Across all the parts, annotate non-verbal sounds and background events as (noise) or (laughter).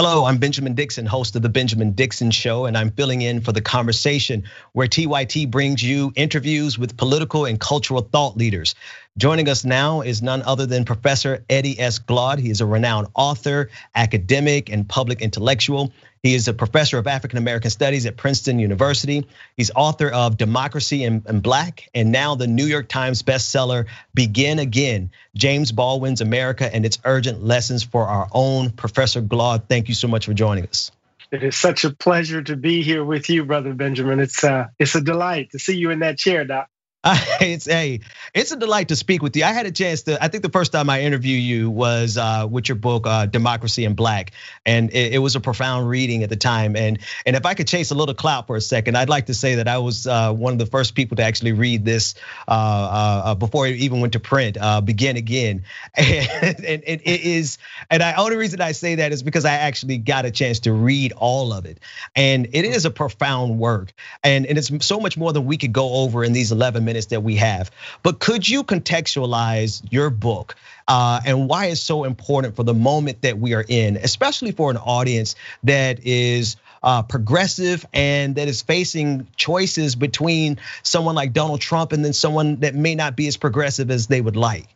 Hello, I'm Benjamin Dixon, host of The Benjamin Dixon Show, and I'm filling in for the conversation where TYT brings you interviews with political and cultural thought leaders. Joining us now is none other than Professor Eddie S. Glaude. He is a renowned author, academic, and public intellectual. He is a professor of African American Studies at Princeton University. He's author of Democracy in, Black and now the New York Times bestseller Begin Again James Baldwin's America and its Urgent Lessons for Our Own. Professor Glaude, thank you so much for joining us. It is such a pleasure to be here with you, Brother Benjamin. It's, uh, it's a delight to see you in that chair, Doc. (laughs) it's a it's a delight to speak with you. I had a chance to. I think the first time I interviewed you was uh, with your book uh, Democracy in Black, and it, it, was a profound reading at the time. And and if I could chase a little clout for a second, I'd like to say that I was uh, one of the first people to actually read this uh, uh, before it even went to print. Begin again, (laughs) and, and it is. And the only reason I say that is because I actually got a chance to read all of it, and it is a profound work, and and it's so much more than we could go over in these 11 minutes that we have. But could you contextualize your book uh, and why it's so important for the moment that we are in, especially for an audience that is uh, progressive and that is facing choices between someone like Donald Trump and then someone that may not be as progressive as they would like?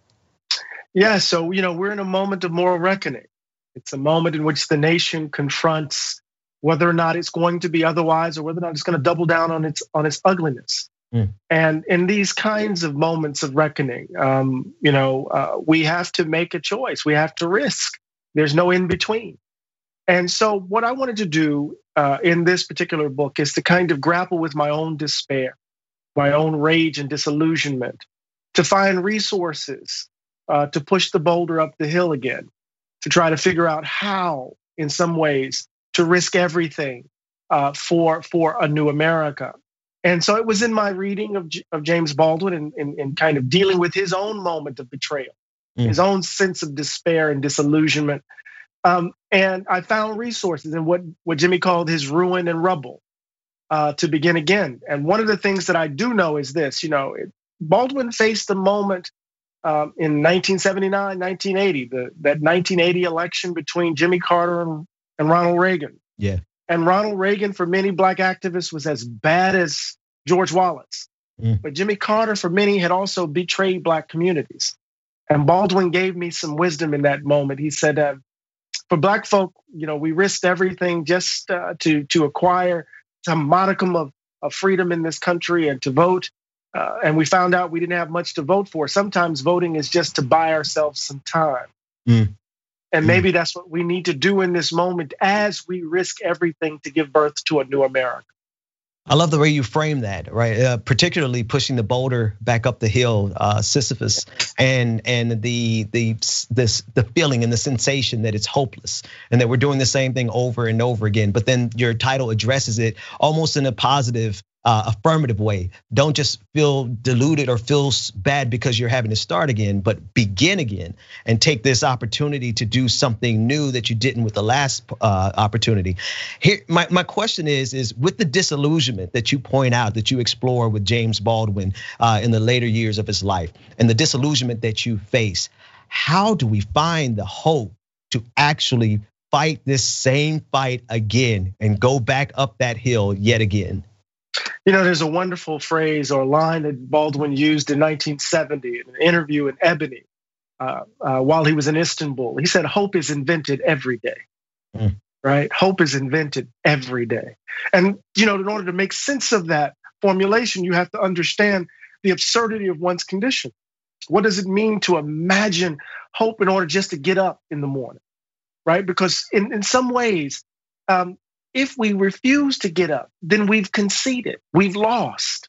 Yeah, so you know we're in a moment of moral reckoning. It's a moment in which the nation confronts whether or not it's going to be otherwise, or whether or not it's going to double down on its on its ugliness. Mm. And in these kinds of moments of reckoning, um, you know, uh, we have to make a choice. We have to risk. There's no in between. And so, what I wanted to do uh, in this particular book is to kind of grapple with my own despair, my own rage and disillusionment, to find resources uh, to push the boulder up the hill again, to try to figure out how, in some ways, to risk everything uh, for for a new America. And so it was in my reading of, of James Baldwin and, and, and kind of dealing with his own moment of betrayal, mm. his own sense of despair and disillusionment. Um, and I found resources in what, what Jimmy called his ruin and rubble uh, to begin again. And one of the things that I do know is this you know, it, Baldwin faced a moment um, in 1979, 1980, the, that 1980 election between Jimmy Carter and, and Ronald Reagan. Yeah. And Ronald Reagan, for many black activists, was as bad as George Wallace. Mm. But Jimmy Carter, for many, had also betrayed black communities. And Baldwin gave me some wisdom in that moment. He said, uh, for black folk, you know, we risked everything just uh, to to acquire some modicum of, of freedom in this country and to vote. Uh, and we found out we didn't have much to vote for. Sometimes voting is just to buy ourselves some time. Mm. And hmm. maybe that's what we need to do in this moment as we risk everything to give birth to a new America. I love the way you frame that, right? Uh, particularly pushing the boulder back up the hill, uh, Sisyphus, and and the the this the feeling and the sensation that it's hopeless and that we're doing the same thing over and over again. But then your title addresses it almost in a positive affirmative way. Don't just feel deluded or feel bad because you're having to start again, but begin again and take this opportunity to do something new that you didn't with the last uh, opportunity. Here, my, my question is, is with the disillusionment that you point out, that you explore with James Baldwin uh, in the later years of his life, and the disillusionment that you face, how do we find the hope to actually fight this same fight again and go back up that hill yet again? You know, there's a wonderful phrase or line that Baldwin used in 1970 in an interview in Ebony uh, uh, while he was in Istanbul. He said, Hope is invented every day. Mm. Right? Hope is invented every day. And, you know, in order to make sense of that formulation, you have to understand the absurdity of one's condition. What does it mean to imagine hope in order just to get up in the morning? Right? Because in, in some ways, um, if we refuse to get up, then we've conceded, we've lost.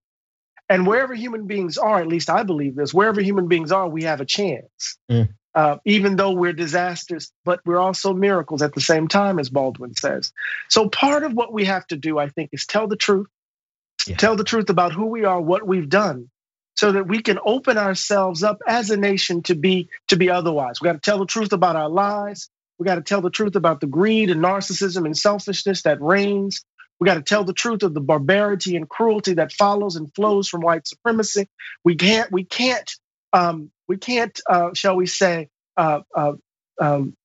And wherever human beings are, at least I believe this, wherever human beings are, we have a chance. Mm. Uh, even though we're disasters, but we're also miracles at the same time, as Baldwin says. So part of what we have to do, I think, is tell the truth, yeah. tell the truth about who we are, what we've done, so that we can open ourselves up as a nation to be to be otherwise. We got to tell the truth about our lives. We got to tell the truth about the greed and narcissism and selfishness that reigns. We got to tell the truth of the barbarity and cruelty that follows and flows from white supremacy. We can't, we can't, um, we can't, uh, shall we say, uh, uh, um,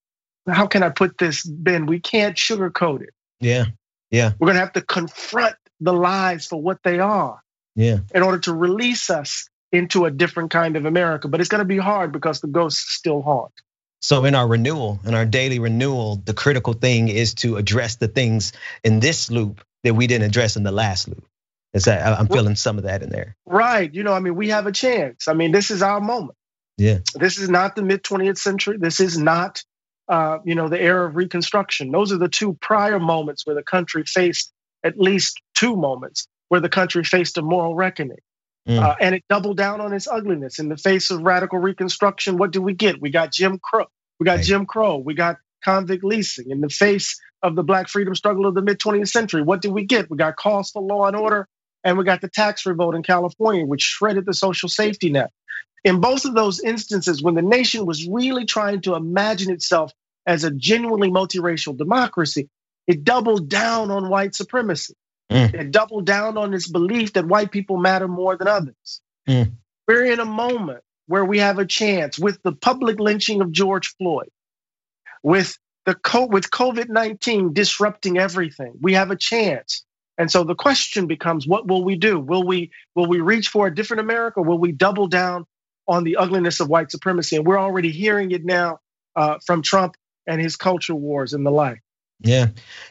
how can I put this, Ben? We can't sugarcoat it. Yeah. Yeah. We're gonna have to confront the lies for what they are. Yeah. In order to release us into a different kind of America. But it's gonna be hard because the ghosts still haunt. So in our renewal, in our daily renewal, the critical thing is to address the things in this loop that we didn't address in the last loop. Is that I'm feeling some of that in there. Right. You know, I mean, we have a chance. I mean, this is our moment. Yeah. This is not the mid 20th century. This is not, uh, you know, the era of Reconstruction. Those are the two prior moments where the country faced at least two moments where the country faced a moral reckoning. Mm. Uh, and it doubled down on its ugliness in the face of radical Reconstruction. What do we get? We got Jim Crow. We got right. Jim Crow. We got convict leasing. In the face of the Black freedom struggle of the mid 20th century, what did we get? We got calls for law and order, and we got the tax revolt in California, which shredded the social safety net. In both of those instances, when the nation was really trying to imagine itself as a genuinely multiracial democracy, it doubled down on white supremacy. Mm. It doubled down on its belief that white people matter more than others. Mm. We're in a moment where we have a chance with the public lynching of George Floyd, with the with COVID-19 disrupting everything. We have a chance. And so the question becomes what will we do? Will we will we reach for a different America? Will we double down on the ugliness of white supremacy. And we're already hearing it now uh, from Trump and his culture wars and the like. Yeah,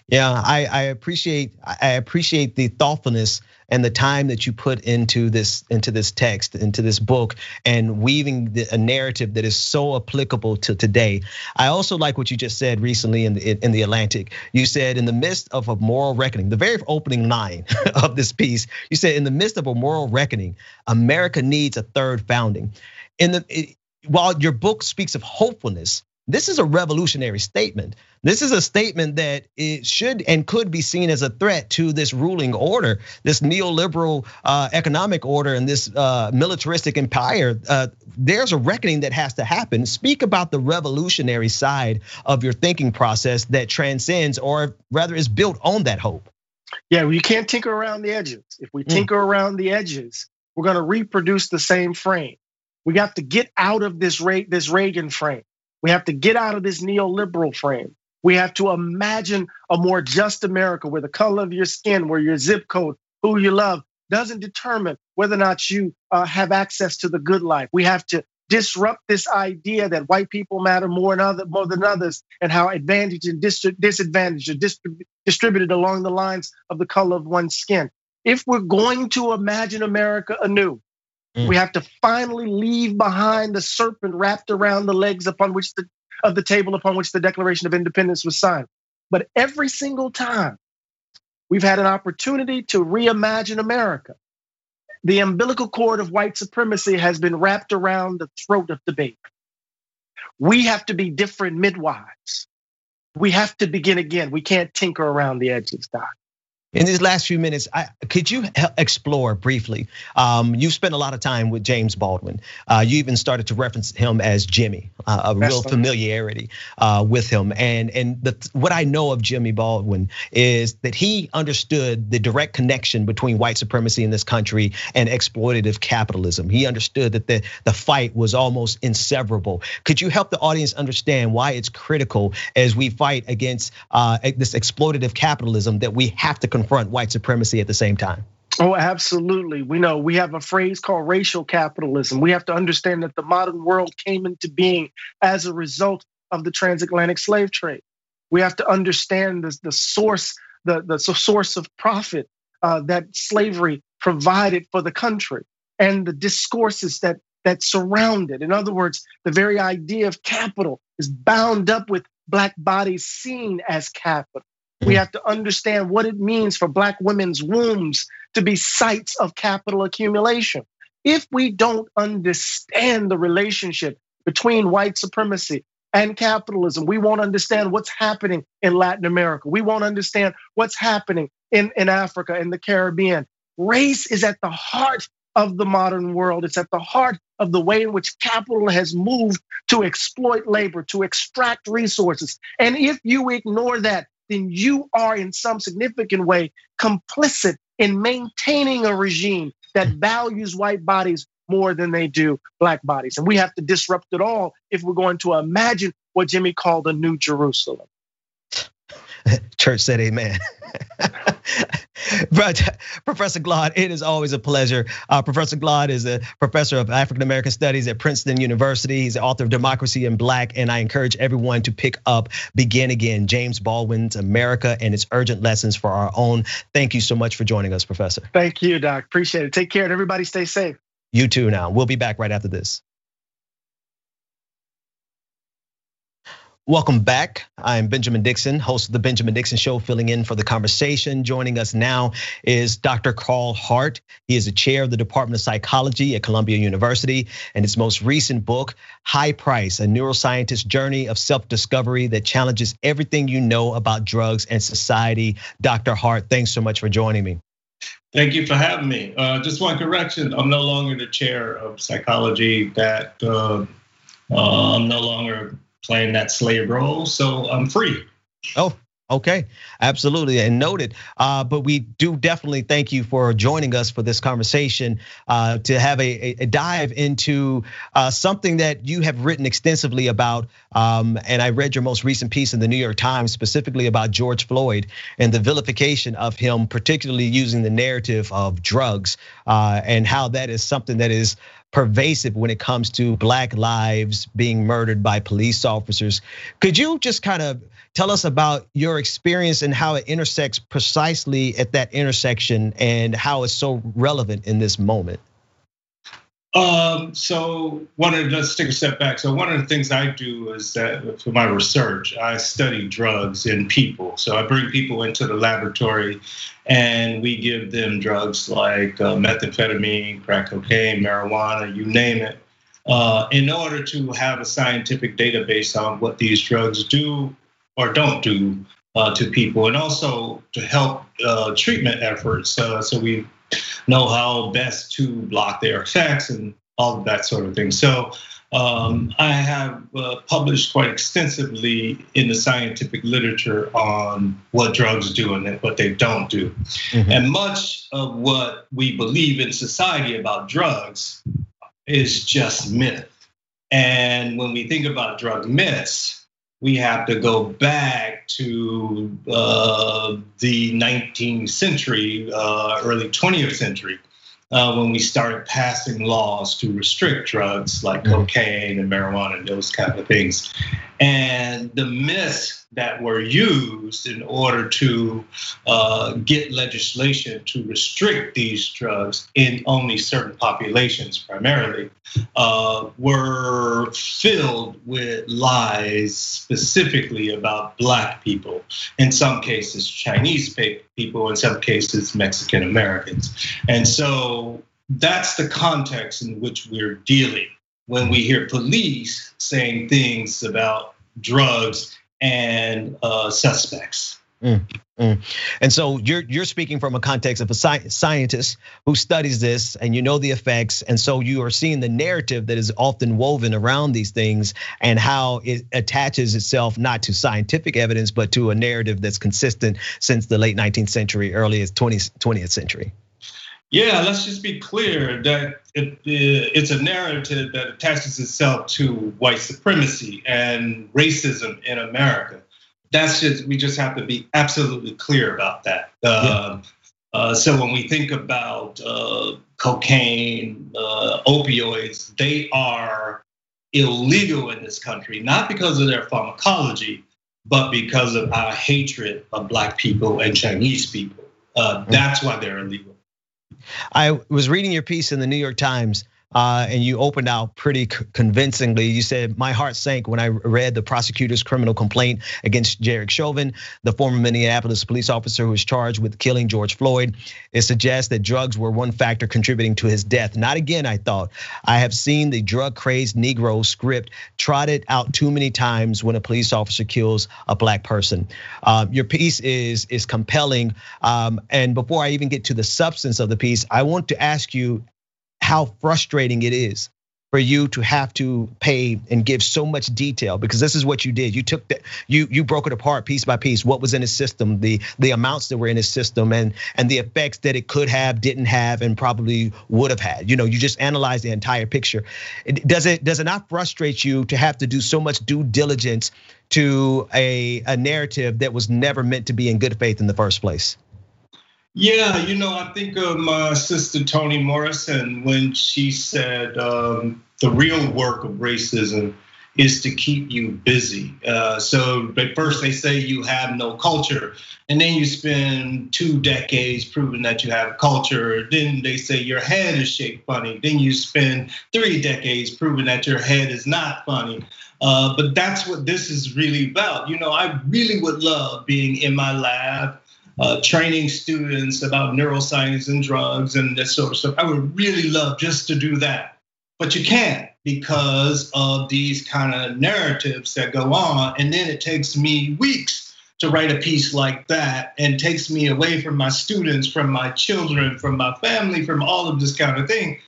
yeah, I, I appreciate I appreciate the thoughtfulness and the time that you put into this into this text into this book and weaving the, a narrative that is so applicable to today. I also like what you just said recently in the in the Atlantic. You said in the midst of a moral reckoning, the very opening line (laughs) of this piece, you said in the midst of a moral reckoning, America needs a third founding. In the while your book speaks of hopefulness, this is a revolutionary statement. This is a statement that it should and could be seen as a threat to this ruling order, this neoliberal uh, economic order, and this uh, militaristic empire. Uh, there's a reckoning that has to happen. Speak about the revolutionary side of your thinking process that transcends, or rather, is built on that hope. Yeah, you can't tinker around the edges. If we mm. tinker mm. around the edges, we're going to reproduce the same frame. We have to get out of this Reagan frame. We have to get out of this neoliberal frame. We have to imagine a more just America where the color of your skin, where your zip code, who you love, doesn't determine whether or not you uh, have access to the good life. We have to disrupt this idea that white people matter more than, other, more than others and how advantage and disadvantage are distributed along the lines of the color of one's skin. If we're going to imagine America anew, We have to finally leave behind the serpent wrapped around the legs upon which the of the table upon which the Declaration of Independence was signed. But every single time we've had an opportunity to reimagine America, the umbilical cord of white supremacy has been wrapped around the throat of baby. We have to be different midwives. We have to begin again. We can't tinker around the edges, Doc. In these last few minutes, I, could you explore briefly? Um, you spent a lot of time with James Baldwin. Uh, you even started to reference him as Jimmy, uh, a real familiarity uh, with him. And and the, what I know of Jimmy Baldwin is that he understood the direct connection between white supremacy in this country and exploitative capitalism. He understood that the the fight was almost inseparable. Could you help the audience understand why it's critical as we fight against uh, this exploitative capitalism that we have to confront white supremacy at the same time? Oh, absolutely. We know we have a phrase called racial capitalism. We have to understand that the modern world came into being as a result of the transatlantic slave trade. We have to understand the, the source, the, the source of profit uh, that slavery provided for the country and the discourses that that surround it. In other words, the very idea of capital is bound up with black bodies seen as capital. We have to understand what it means for Black women's wombs to be sites of capital accumulation. If we don't understand the relationship between white supremacy and capitalism, we won't understand what's happening in Latin America. We won't understand what's happening in, in Africa, in the Caribbean. Race is at the heart of the modern world. It's at the heart of the way in which capital has moved to exploit labor, to extract resources. And if you ignore that, then you are in some significant way complicit in maintaining a regime that values white bodies more than they do black bodies. And we have to disrupt it all if we're going to imagine what Jimmy called a new Jerusalem. (laughs) Church said amen. (laughs) but Professor Glaude, it is always a pleasure. Uh, professor Glaude is a professor of African American Studies at Princeton University. He's the author of Democracy in Black, and I encourage everyone to pick up Begin Again, James Baldwin's America and its urgent lessons for our own. Thank you so much for joining us, Professor. Thank you, Doc. Appreciate it. Take care and everybody stay safe. You too now. We'll be back right after this. Welcome back. I'm Benjamin Dixon, host of the Benjamin Dixon Show, filling in for the conversation. Joining us now is Dr. Carl Hart. He is a chair of the Department of Psychology at Columbia University, and his most recent book, High Price: A Neuroscientist's Journey of Self-Discovery that challenges everything you know about drugs and society. Dr. Hart, thanks so much for joining me. Thank you for having me. Uh, just one correction: I'm no longer the chair of psychology. That uh, uh, I'm no longer playing that slave role. So I'm free. Oh, Okay, absolutely, and noted. Uh, but we do definitely thank you for joining us for this conversation uh, to have a, a dive into uh, something that you have written extensively about. Um, and I read your most recent piece in the New York Times specifically about George Floyd and the vilification of him, particularly using the narrative of drugs and how that is something that is pervasive when it comes to black lives being murdered by police officers. Could you just kind of tell us about your experience and how it intersects precisely at that intersection and how it's so relevant in this moment? Um, so one of let's take a step back. So one of the things I do is that for my research, I study drugs in people. So I bring people into the laboratory, and we give them drugs like uh, methamphetamine, crack cocaine, marijuana, you name it, uh, in order to have a scientific database on what these drugs do or don't do uh, to people, and also to help uh, treatment efforts. Uh, so we know how best to block their effects and all of that sort of thing. So um, I have uh, published quite extensively in the scientific literature on what drugs do and what they don't do. Mm-hmm. And much of what we believe in society about drugs is just myth. And when we think about drug myths, we have to go back to uh, the 19th century, uh, early 20th century, uh, when we started passing laws to restrict drugs like mm-hmm. cocaine and marijuana and those kind of things. And the myths that were used in order to uh, get legislation to restrict these drugs in only certain populations, primarily, uh, were filled with lies specifically about Black people, in some cases, Chinese people, in some cases, Mexican Americans. And so that's the context in which we're dealing when we hear police saying things about drugs and uh, suspects. Mm, mm. And so you're you're speaking from a context of a sci- scientist who studies this, and you know the effects, and so you are seeing the narrative that is often woven around these things, and how it attaches itself not to scientific evidence, but to a narrative that's consistent since the late 19th century, earliest 20th 20th century. Yeah, let's just be clear that it, it's a narrative that attaches itself to white supremacy and racism in America. That's just we just have to be absolutely clear about that. Yeah. Uh, uh, so when we think about uh, cocaine, uh, opioids, they are illegal in this country, not because of their pharmacology, but because of our hatred of Black people and Chinese people. Uh, that's why they're illegal. I was reading your piece in the New York Times and you opened out pretty convincingly. You said, My heart sank when I read the prosecutor's criminal complaint against Derek Chauvin, the former Minneapolis police officer who was charged with killing George Floyd. It suggests that drugs were one factor contributing to his death. Not again, I thought. I have seen the drug crazed Negro script trotted out too many times when a police officer kills a black person. Uh, your piece is, is compelling. Um, and before I even get to the substance of the piece, I want to ask you how frustrating it is for you to have to pay and give so much detail because this is what you did. You took that, you you broke it apart piece by piece. What was in his system, the the amounts that were in his system, and and the effects that it could have, didn't have, and probably would have had. You know, you just analyze the entire picture. Does it does it not frustrate you to have to do so much due diligence to a a narrative that was never meant to be in good faith in the first place? Yeah, you know, I think of my sister Toni Morrison when she said um, the real work of racism is to keep you busy. Uh, so, but first they say you have no culture, and then you spend two decades proving that you have culture. Then they say your head is shaped funny. Then you spend three decades proving that your head is not funny. Uh, but that's what this is really about. You know, I really would love being in my lab uh, training students about neuroscience and drugs and this sort of stuff. I would really love just to do that, but you can't because of these kind of narratives that go on. And then it takes me weeks to write a piece like that and takes me away from my students, from my children, from my family, from all of this kind of thing.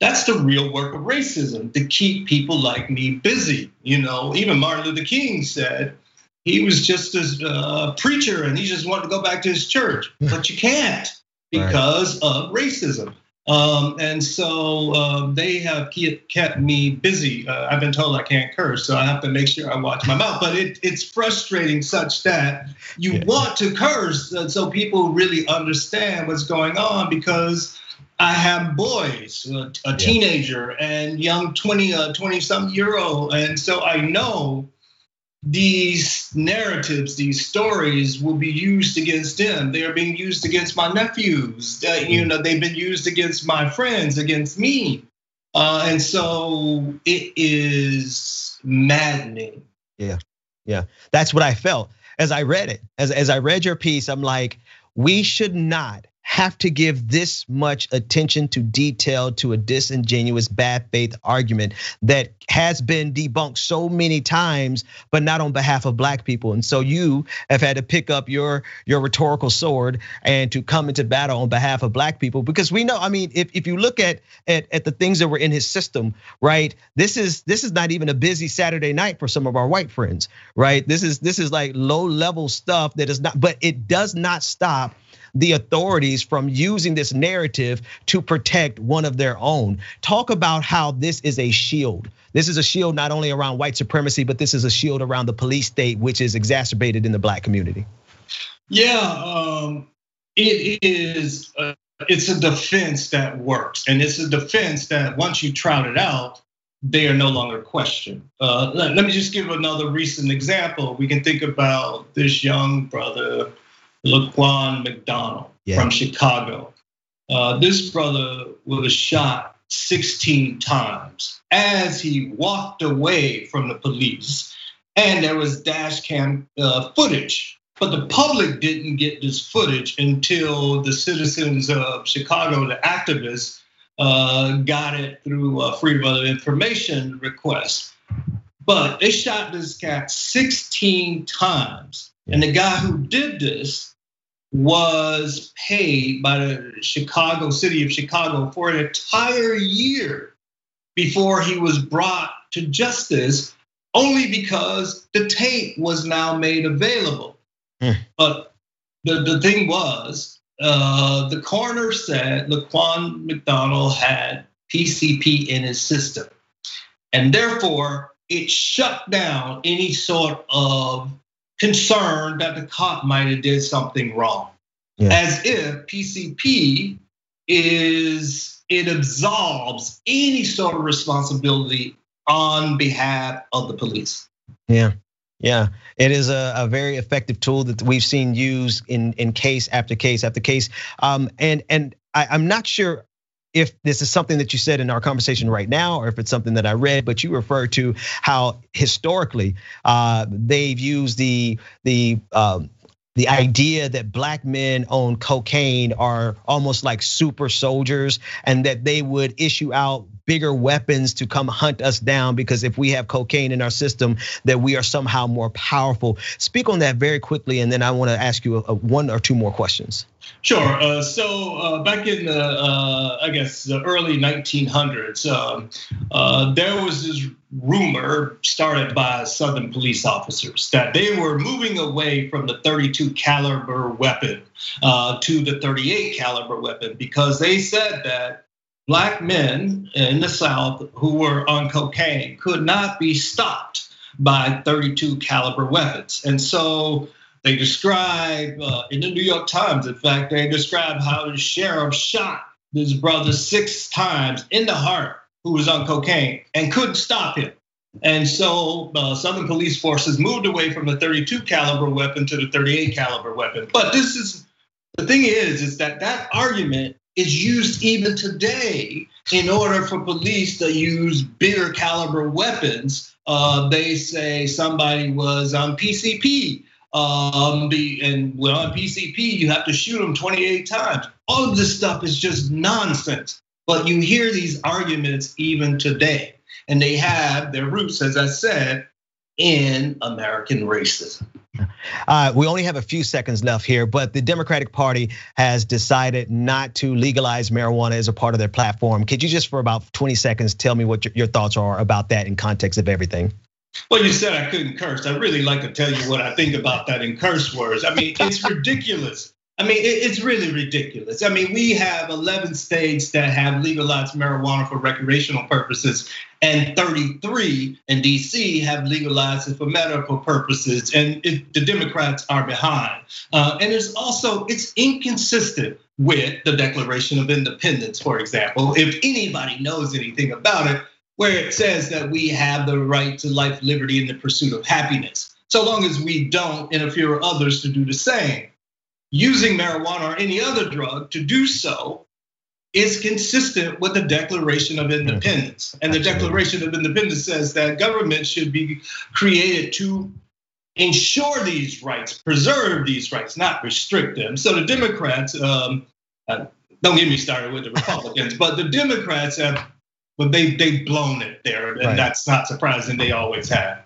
That's the real work of racism to keep people like me busy. You know, even Martin Luther King said, he was just a uh, preacher and he just wanted to go back to his church. (laughs) But you can't because right. of racism. Um, and so um, they have kept me busy. Uh, I've been told I can't curse, so I have to make sure I watch my mouth. But it, it's frustrating such that you yeah. want to curse uh, so people really understand what's going on because I have boys, a, a teenager and young 20, uh, 20 some year old. And so I know these narratives, these stories will be used against them. They are being used against my nephews. Uh, you know, they've been used against my friends, against me. Uh, and so it is maddening. Yeah, yeah. That's what I felt as I read it. As, as I read your piece, I'm like, we should not have to give this much attention to detail to a disingenuous bad faith argument that has been debunked so many times but not on behalf of black people. And so you have had to pick up your your rhetorical sword and to come into battle on behalf of black people. Because we know i mean if, if you look at, at at the things that were in his system right this is this is not even a busy saturday night for some of our white friends right? This is this is like low level stuff that is not but it does not stop the authorities from using this narrative to protect one of their own. Talk about how this is a shield. This is a shield not only around white supremacy, but this is a shield around the police state, which is exacerbated in the black community. Yeah, um, it is. A, it's a defense that works, and it's a defense that once you trout it out, they are no longer questioned. Uh, let, let, me just give another recent example. We can think about this young brother Laquan McDonald yeah. from Chicago. Uh, this brother was shot 16 times as he walked away from the police. And there was dash cam uh, footage. But the public didn't get this footage until the citizens of Chicago, the activists, uh, got it through a Freedom of Information request. But they shot this cat 16 times. And the guy who did this was paid by the Chicago city of Chicago for an entire year before he was brought to justice, only because the tape was now made available. Mm. But the, the thing was, uh, the coroner said Laquan McDonald had PCP in his system. And therefore, it shut down any sort of concerned that the cop might have did something wrong. Yeah. As if PCP is it absolves any sort of responsibility on behalf of the police. Yeah. Yeah, it is a, a, very effective tool that we've seen used in in case after case after case. Um, and and I, I'm not sure if this is something that you said in our conversation right now, or if it's something that I read, but you refer to how historically uh, they've used the the um, the idea that black men own cocaine are almost like super soldiers and that they would issue out bigger weapons to come hunt us down because if we have cocaine in our system that we are somehow more powerful speak on that very quickly and then i want to ask you a, one or two more questions Sure. Uh, so uh, back in the, uh, I guess, the early 1900s, um, uh, there was this rumor started by Southern police officers that they were moving away from the 32 caliber weapon uh, to the 38 caliber weapon because they said that black men in the South who were on cocaine could not be stopped by 32 caliber weapons, and so they describe uh, in the New York Times, in fact, they describe how the sheriff shot his brother six times in the heart who was on cocaine and couldn't stop him. And so uh, Southern police forces moved away from the 32 caliber weapon to the 38 caliber weapon. But this is the thing is, is that that argument is used even today in order for police to use bigger caliber weapons. Uh, they say somebody was on PCP um, and well, on PCP, you have to shoot them 28 times. All of this stuff is just nonsense. But you hear these arguments even today, and they have their roots, as I said, in American racism. Uh, we only have a few seconds left here, but the Democratic Party has decided not to legalize marijuana as a part of their platform. Could you just, for about 20 seconds, tell me what your thoughts are about that in context of everything? Well, you said I couldn't curse. I really like to tell you what I think about that in curse words. I mean, it's (laughs) ridiculous. I mean, it's really ridiculous. I mean, we have 11 states that have legalized marijuana for recreational purposes, and 33 in DC have legalized it for medical purposes, and it, the Democrats are behind. Uh, and it's also it's inconsistent with the Declaration of Independence, for example. If anybody knows anything about it, where it says that we have the right to life, liberty, and the pursuit of happiness, so long as we don't interfere with others to do the same. Using marijuana or any other drug to do so is consistent with the Declaration of Independence. And the Declaration of Independence says that government should be created to ensure these rights, preserve these rights, not restrict them. So the Democrats, um, uh, don't get me started with the Republicans, but the Democrats have but they they've blown it there, and right. that's not surprising. They always have.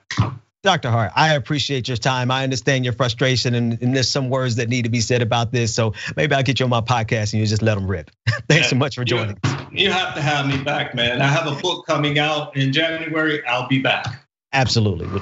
Dr. Hart, I appreciate your time. I understand your frustration, and, and, there's some words that need to be said about this. So maybe I'll get you on my podcast and you just let them rip. (laughs) Thanks yeah, so much for joining. You, you have to have me back, man. I have a book coming out in January. I'll be back. Absolutely.